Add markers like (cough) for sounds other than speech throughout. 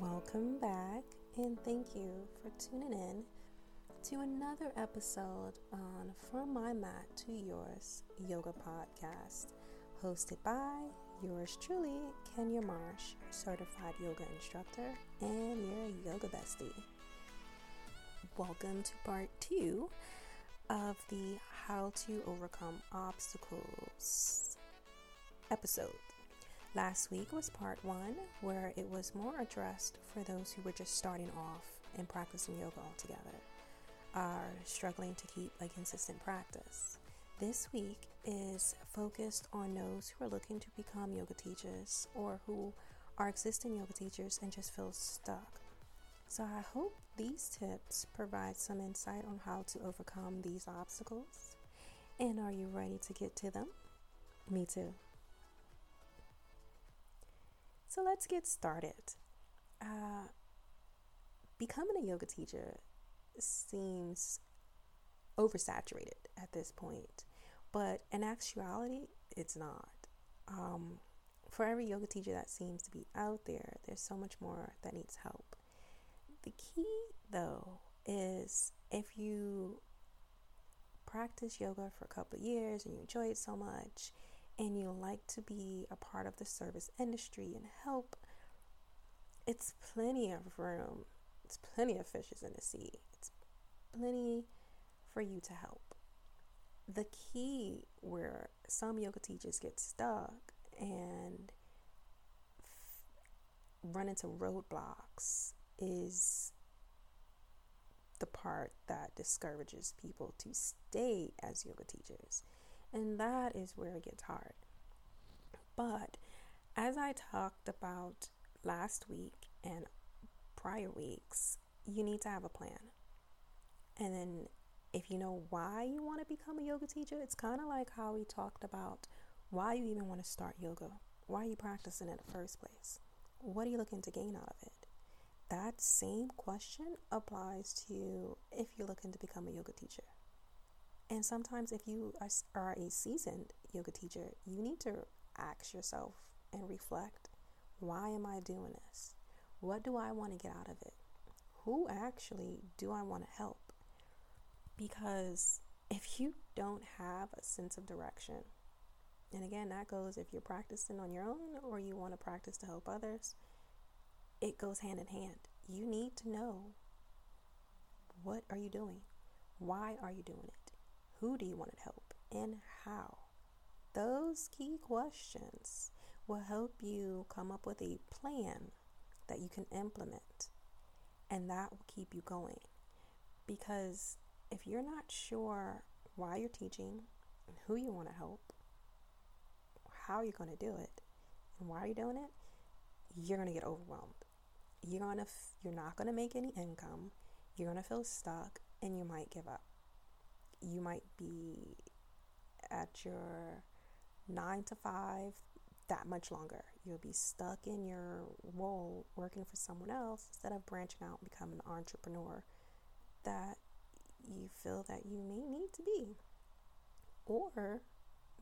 Welcome back, and thank you for tuning in to another episode on From My Mat to Yours Yoga Podcast, hosted by yours truly, Kenya Marsh, certified yoga instructor and your yoga bestie. Welcome to part two of the How to Overcome Obstacles episode. Last week was part one, where it was more addressed for those who were just starting off and practicing yoga altogether, are struggling to keep a consistent practice. This week is focused on those who are looking to become yoga teachers or who are existing yoga teachers and just feel stuck. So, I hope these tips provide some insight on how to overcome these obstacles. And are you ready to get to them? Me too. So let's get started. Uh, becoming a yoga teacher seems oversaturated at this point, but in actuality, it's not. Um, for every yoga teacher that seems to be out there, there's so much more that needs help. The key, though, is if you practice yoga for a couple years and you enjoy it so much and you like to be a part of the service industry and help, it's plenty of room. It's plenty of fishes in the sea. It's plenty for you to help. The key where some yoga teachers get stuck and run into roadblocks is the part that discourages people to stay as yoga teachers. And that is where it gets hard. But as I talked about last week and prior weeks, you need to have a plan. And then if you know why you want to become a yoga teacher, it's kind of like how we talked about why you even want to start yoga. Why are you practicing in the first place? What are you looking to gain out of it? That same question applies to if you're looking to become a yoga teacher. And sometimes, if you are a seasoned yoga teacher, you need to ask yourself and reflect why am I doing this? What do I want to get out of it? Who actually do I want to help? Because if you don't have a sense of direction, and again, that goes if you're practicing on your own or you want to practice to help others, it goes hand in hand. You need to know what are you doing? Why are you doing it? Who do you want to help? And how? Those key questions will help you come up with a plan that you can implement, and that will keep you going. Because if you're not sure why you're teaching, who you want to help, how you're going to do it, and why you're doing it, you're going to get overwhelmed. You're going to f- you're not going to make any income. You're going to feel stuck and you might give up you might be at your nine to five that much longer. You'll be stuck in your role working for someone else instead of branching out and becoming an entrepreneur that you feel that you may need to be. Or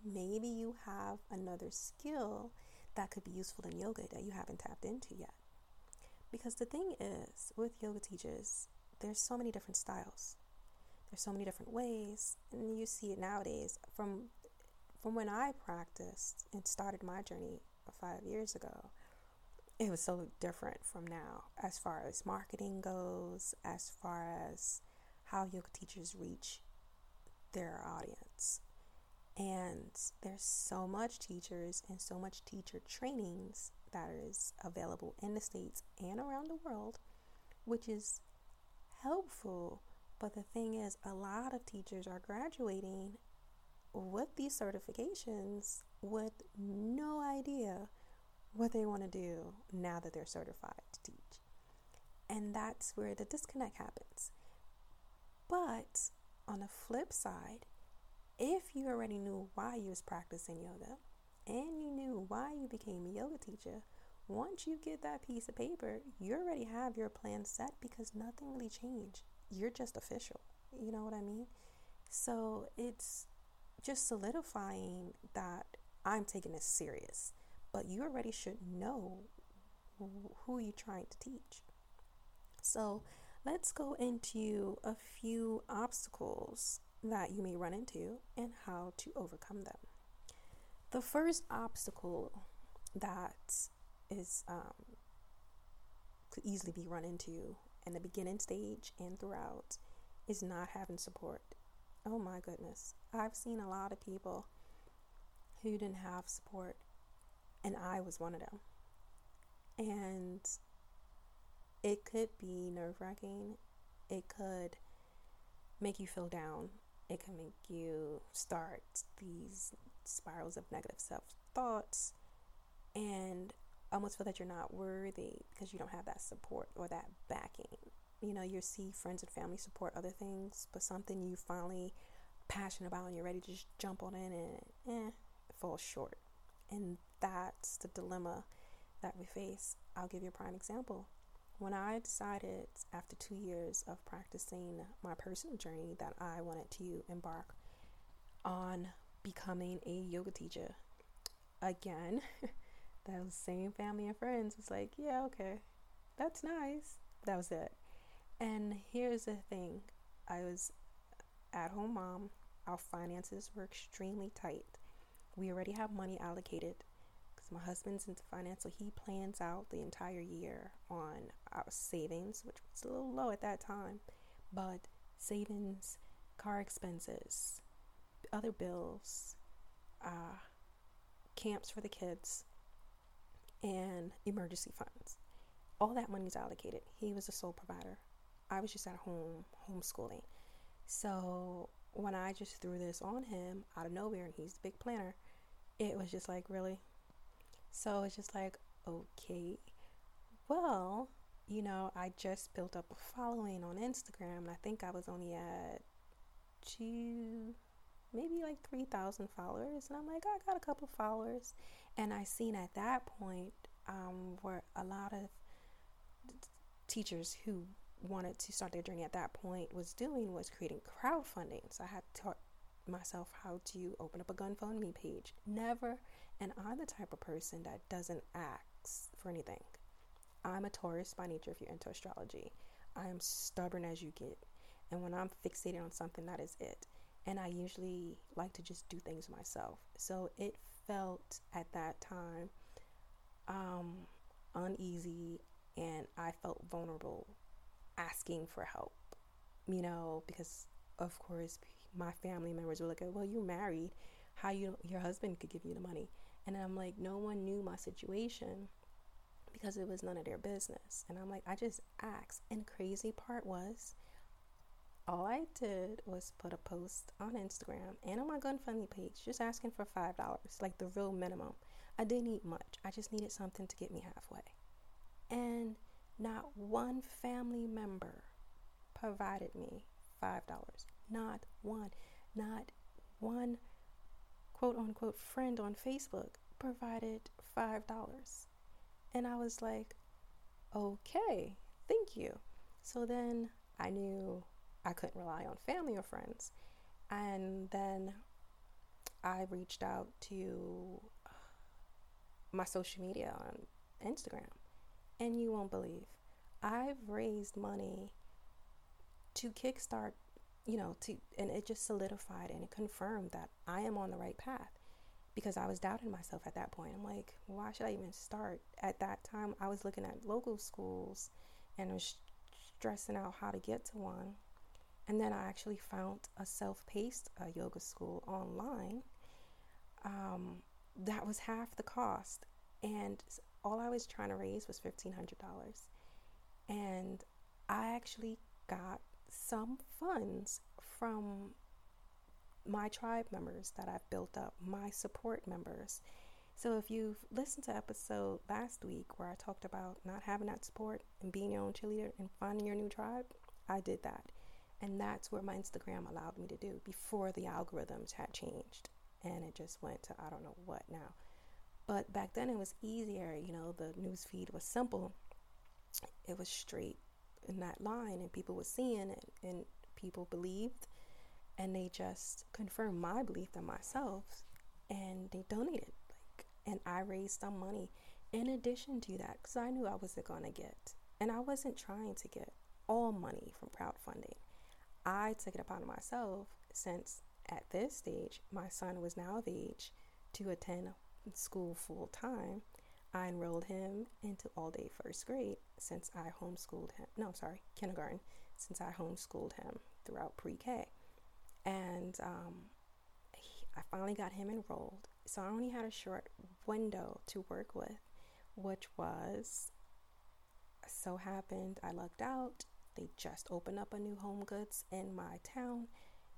maybe you have another skill that could be useful in yoga that you haven't tapped into yet. Because the thing is, with yoga teachers, there's so many different styles. There's so many different ways, and you see it nowadays. From from when I practiced and started my journey five years ago, it was so different from now as far as marketing goes, as far as how yoga teachers reach their audience. And there's so much teachers and so much teacher trainings that is available in the States and around the world, which is helpful but the thing is, a lot of teachers are graduating with these certifications with no idea what they want to do now that they're certified to teach. And that's where the disconnect happens. But on the flip side, if you already knew why you was practicing yoga and you knew why you became a yoga teacher, once you get that piece of paper, you already have your plan set because nothing really changed you're just official. You know what I mean? So it's just solidifying that I'm taking this serious. But you already should know who you're trying to teach? So let's go into a few obstacles that you may run into and how to overcome them. The first obstacle that is um, could easily be run into in the beginning stage and throughout is not having support. Oh my goodness. I've seen a lot of people who didn't have support, and I was one of them. And it could be nerve wracking, it could make you feel down, it can make you start these spirals of negative self thoughts and almost feel that you're not worthy because you don't have that support or that backing. You know, you see friends and family support other things, but something you finally passionate about and you're ready to just jump on in and eh, it falls short. And that's the dilemma that we face. I'll give you a prime example. When I decided after two years of practicing my personal journey that I wanted to embark on becoming a yoga teacher again, (laughs) those same family and friends was like, yeah, okay, that's nice. That was it. And here's the thing I was at home mom, our finances were extremely tight. We already have money allocated because my husband's into finance, so he plans out the entire year on our savings, which was a little low at that time, but savings, car expenses, other bills, uh, camps for the kids, and emergency funds. All that money is allocated. He was the sole provider. I was just at home homeschooling. So when I just threw this on him out of nowhere, and he's the big planner, it was just like, really? So it's just like, okay, well, you know, I just built up a following on Instagram, and I think I was only at two, maybe like 3,000 followers. And I'm like, I got a couple followers. And I seen at that point um, where a lot of teachers who wanted to start their journey at that point was doing was creating crowdfunding. So I had taught myself how to open up a GoFundMe page. Never, and I'm the type of person that doesn't ask for anything. I'm a Taurus by nature if you're into astrology. I am stubborn as you get. And when I'm fixated on something, that is it. And I usually like to just do things myself. So it felt at that time um, uneasy and I felt vulnerable asking for help, you know, because of course my family members were like, "Well, you're married, how you your husband could give you the money?" And I'm like, no one knew my situation because it was none of their business. And I'm like, I just asked. And crazy part was, all I did was put a post on Instagram and on my GoFundMe page, just asking for five dollars, like the real minimum. I didn't need much. I just needed something to get me halfway. And not one family member provided me $5. Not one. Not one quote unquote friend on Facebook provided $5. And I was like, okay, thank you. So then I knew I couldn't rely on family or friends. And then I reached out to uh, my social media on Instagram and you won't believe. I've raised money to kickstart, you know, to and it just solidified and it confirmed that I am on the right path because I was doubting myself at that point. I'm like, why should I even start? At that time, I was looking at local schools and was stressing out how to get to one. And then I actually found a self-paced uh, yoga school online um, that was half the cost, and all I was trying to raise was $1,500. And I actually got some funds from my tribe members that I've built up, my support members. So if you've listened to episode last week where I talked about not having that support and being your own cheerleader and finding your new tribe, I did that. And that's what my Instagram allowed me to do before the algorithms had changed. And it just went to I don't know what now. But back then it was easier, you know, the news feed was simple. It was straight in that line and people were seeing it and people believed and they just confirmed my belief in myself and they donated like and I raised some money in addition to that, because I knew I wasn't going to get, and I wasn't trying to get all money from crowdfunding, I took it upon myself since at this stage my son was now of age to attend school full time. I enrolled him into all day first grade since I homeschooled him. No, sorry, kindergarten, since I homeschooled him throughout pre K. And um, he, I finally got him enrolled. So I only had a short window to work with, which was so happened I lucked out. They just opened up a new home goods in my town,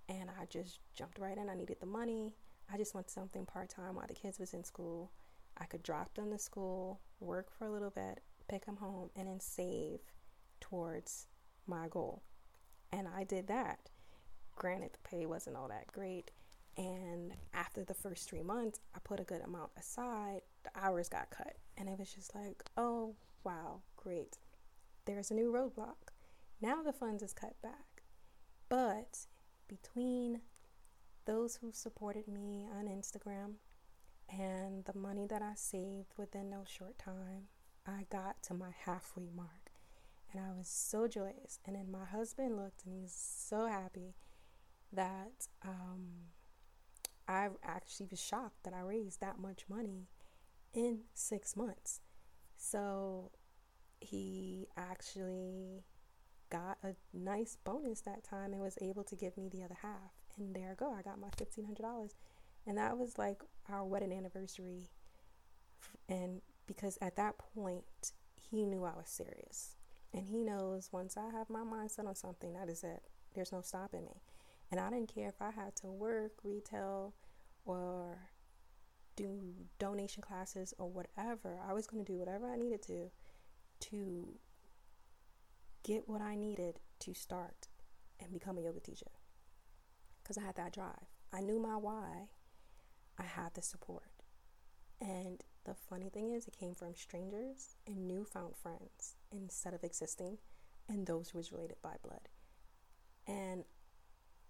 and I just jumped right in. I needed the money. I just wanted something part time while the kids was in school. I could drop them to school, work for a little bit, pick them home, and then save towards my goal. And I did that. Granted, the pay wasn't all that great. And after the first three months, I put a good amount aside. The hours got cut. And it was just like, oh, wow, great. There's a new roadblock. Now the funds is cut back. But between those who supported me on Instagram and the money that I saved within no short time, I got to my halfway mark. And I was so joyous. And then my husband looked and he was so happy that um, I actually was shocked that I raised that much money in six months. So he actually got a nice bonus that time and was able to give me the other half. And there I go, I got my $1,500. And that was like our wedding anniversary. And because at that point, he knew I was serious. And he knows once I have my mind set on something, that is it. There's no stopping me. And I didn't care if I had to work, retail, or do donation classes or whatever. I was going to do whatever I needed to to get what I needed to start and become a yoga teacher. Because I had that drive. I knew my why. I had the support. And the funny thing is, it came from strangers and newfound friends instead of existing and those who was related by blood. And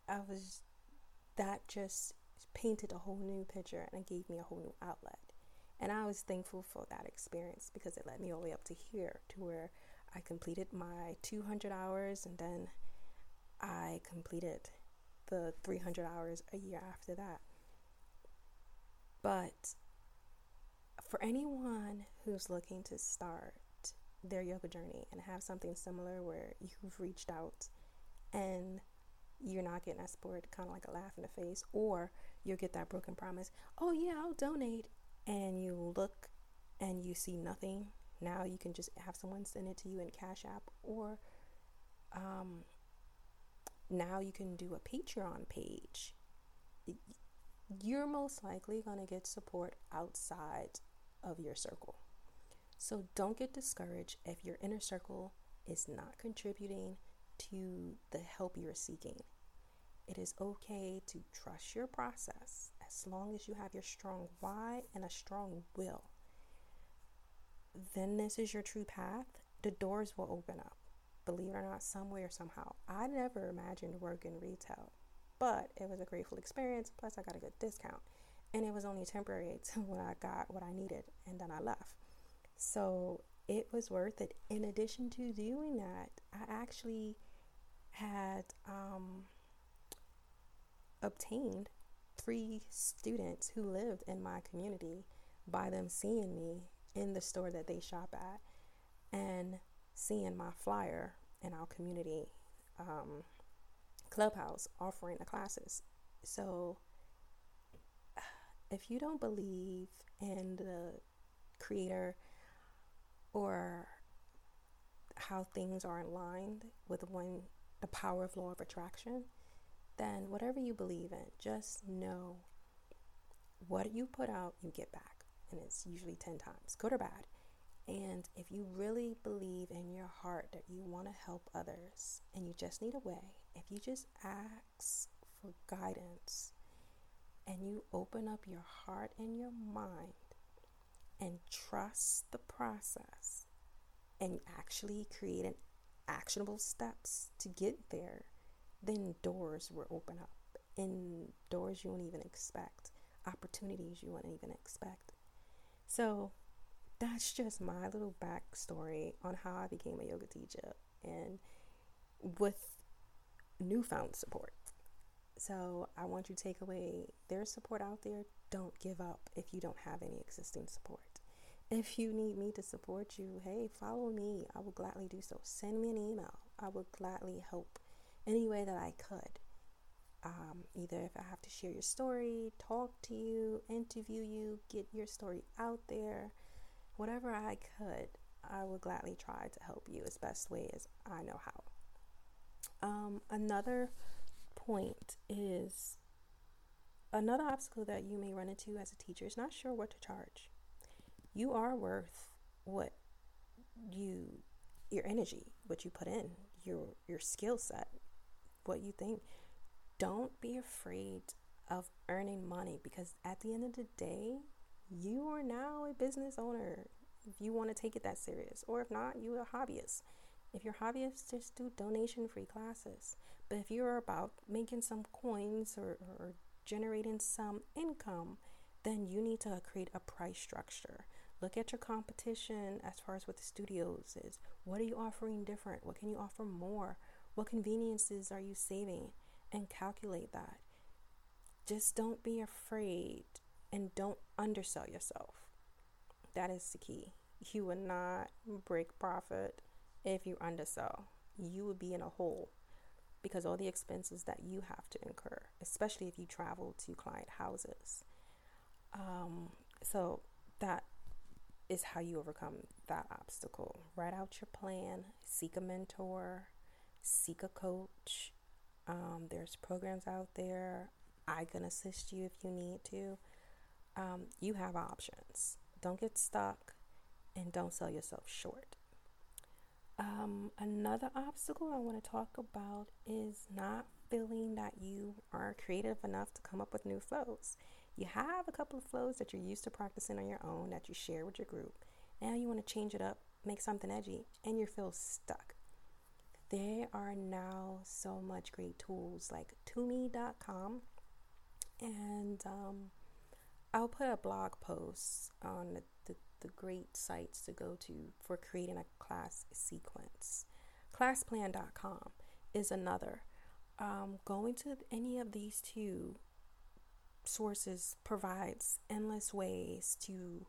I was, that just painted a whole new picture and it gave me a whole new outlet. And I was thankful for that experience because it led me all the way up to here to where I completed my 200 hours and then I completed the 300 hours a year after that. But for anyone who's looking to start their yoga journey and have something similar where you've reached out and you're not getting that support, kind of like a laugh in the face, or you'll get that broken promise, oh yeah, I'll donate, and you look and you see nothing. Now you can just have someone send it to you in Cash App, or um, now you can do a Patreon page. You're most likely going to get support outside of your circle. So don't get discouraged if your inner circle is not contributing to the help you're seeking. It is okay to trust your process as long as you have your strong why and a strong will. Then this is your true path. The doors will open up. Believe it or not, somewhere, somehow. I never imagined working retail, but it was a grateful experience. Plus, I got a good discount. And it was only temporary (laughs) when I got what I needed, and then I left. So it was worth it. In addition to doing that, I actually had um, obtained three students who lived in my community by them seeing me in the store that they shop at and seeing my flyer in our community um, clubhouse offering the classes. So, if you don't believe in the creator or how things are aligned with one the power of law of attraction, then whatever you believe in, just know what you put out, you get back. And it's usually 10 times, good or bad. And if you really believe in your heart that you want to help others and you just need a way, if you just ask for guidance and you open up your heart and your mind and trust the process and actually create an actionable steps to get there, then doors will open up in doors you won't even expect, opportunities you won't even expect. So that's just my little backstory on how I became a yoga teacher and with newfound support. So I want you to take away there's support out there. Don't give up if you don't have any existing support. If you need me to support you, hey, follow me. I will gladly do so. Send me an email. I would gladly help any way that I could. Um, either if I have to share your story, talk to you, interview you, get your story out there, whatever I could, I would gladly try to help you as best way as I know how. Um, another point is another obstacle that you may run into as a teacher is not sure what to charge. You are worth what you your energy, what you put in, your your skill set, what you think. Don't be afraid of earning money because at the end of the day, you are now a business owner. If you want to take it that serious, or if not, you're a hobbyist. If you're hobbyist, just do donation free classes. But if you're about making some coins or, or generating some income, then you need to create a price structure. Look at your competition as far as what the studios is. What are you offering different? What can you offer more? What conveniences are you saving? And calculate that. Just don't be afraid and don't undersell yourself. That is the key. You will not break profit if you undersell. You will be in a hole because all the expenses that you have to incur, especially if you travel to client houses. Um, so that is how you overcome that obstacle. Write out your plan, seek a mentor, seek a coach. Um, there's programs out there. I can assist you if you need to. Um, you have options. Don't get stuck and don't sell yourself short. Um, another obstacle I want to talk about is not feeling that you are creative enough to come up with new flows. You have a couple of flows that you're used to practicing on your own that you share with your group. Now you want to change it up, make something edgy, and you feel stuck. There are now so much great tools like Tummee.com, and um, I'll put a blog post on the, the, the great sites to go to for creating a class sequence. ClassPlan.com is another. Um, going to any of these two sources provides endless ways to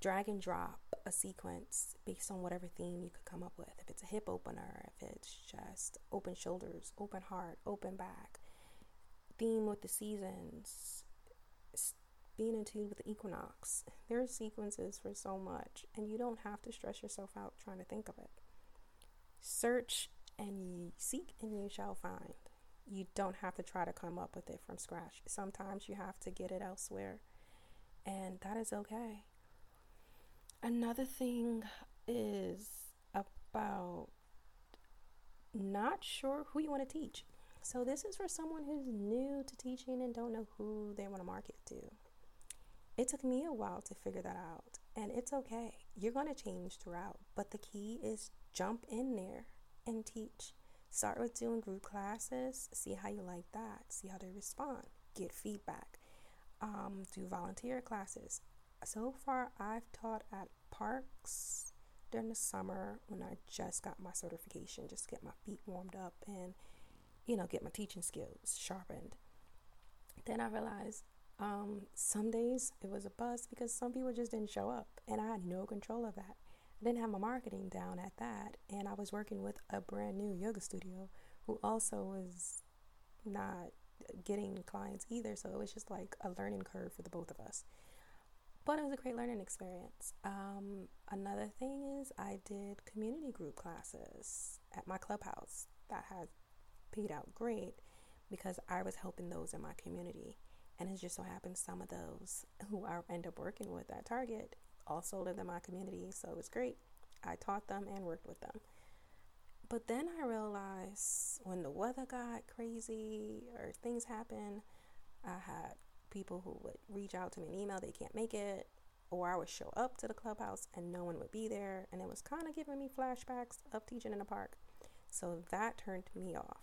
drag and drop a sequence based on whatever theme you could come up with. If it's a hip opener, if it's just open shoulders, open heart, open back, theme with the seasons, being in tune with the equinox. (laughs) There are sequences for so much, and you don't have to stress yourself out trying to think of it. Search and you seek, and you shall find you don't have to try to come up with it from scratch. Sometimes you have to get it elsewhere, and that is okay. Another thing is about not sure who you want to teach. So this is for someone who's new to teaching and don't know who they want to market to. It took me a while to figure that out, and it's okay. You're going to change throughout, but the key is jump in there and teach. Start with doing group classes, see how you like that, see how they respond, get feedback. Um, do volunteer classes. So far, I've taught at parks during the summer when I just got my certification, just get my feet warmed up and, you know, get my teaching skills sharpened. Then I realized um, some days it was a bust because some people just didn't show up, and I had no control of that. I didn't have my marketing down at that, and I was working with a brand new yoga studio who also was not getting clients either. So it was just like a learning curve for the both of us. But it was a great learning experience. Um, another thing is, I did community group classes at my clubhouse that has paid out great because I was helping those in my community. And it just so happens some of those who I end up working with at Target also lived in my community, so it was great. I taught them and worked with them. But then I realized when the weather got crazy or things happen, I had people who would reach out to me and email they can't make it, or I would show up to the clubhouse and no one would be there, and it was kind of giving me flashbacks of teaching in the park. So that turned me off,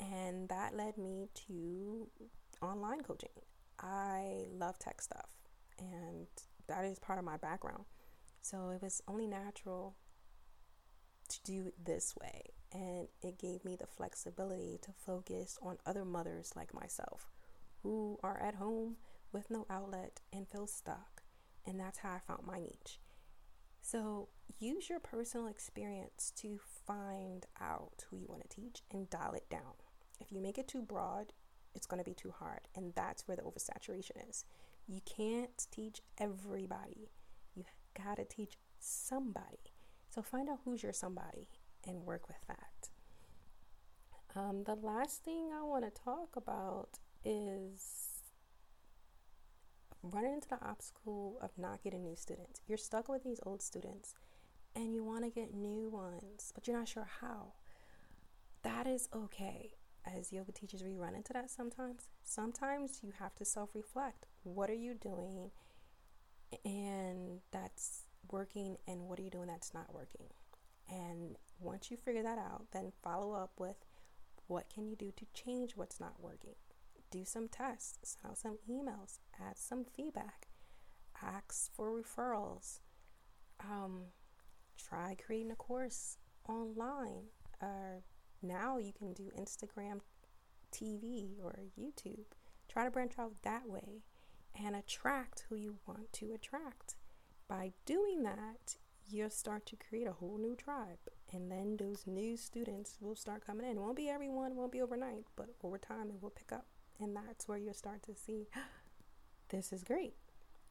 and that led me to online coaching. I love tech stuff, and that is part of my background. So it was only natural to do it this way. And it gave me the flexibility to focus on other mothers like myself who are at home with no outlet and feel stuck. And that's how I found my niche. So use your personal experience to find out who you want to teach and dial it down. If you make it too broad, it's going to be too hard. And that's where the oversaturation is. You can't teach everybody, you got to teach somebody. So find out who's your somebody and work with that. Um, the last thing I want to talk about is running into the obstacle of not getting new students. You're stuck with these old students and you want to get new ones, but you're not sure how. That is okay. As yoga teachers, we run into that sometimes. Sometimes you have to self reflect. What are you doing? And that's working, and what are you doing that's not working? And once you figure that out, then follow up with what can you do to change what's not working? Do some tests, send out some emails, add some feedback, ask for referrals. Um, try creating a course online. Uh, now you can do Instagram TV or YouTube. Try to branch out that way and attract who you want to attract. By doing that, you'll start to create a whole new tribe. And then those new students will start coming in. It won't be everyone, it won't be overnight, but over time it will pick up. And that's where you'll start to see (gasps) this is great.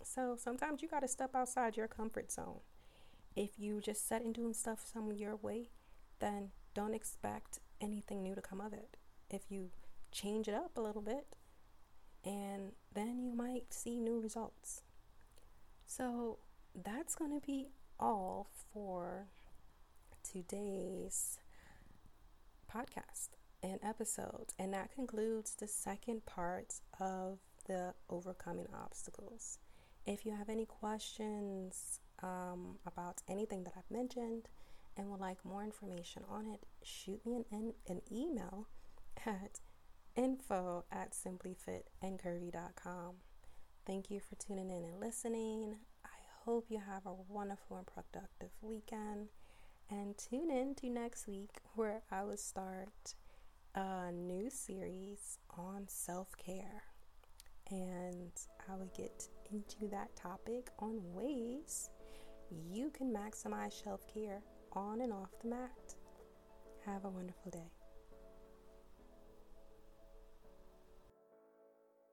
So sometimes you got to step outside your comfort zone. If you just set and doing stuff some your way, then don't expect anything new to come of it. If you change it up a little bit, and then you might see new results. So that's going to be all for today's podcast and episode. And that concludes the second part of the overcoming obstacles. If you have any questions um, about anything that I've mentioned and would like more information on it, shoot me an, an email at info at simplyfitandcurvy.com. Thank you for tuning in and listening. I hope you have a wonderful and productive weekend. And tune in to next week where I will start a new series on self care. And I will get into that topic on ways you can maximize self care on and off the mat. Have a wonderful day.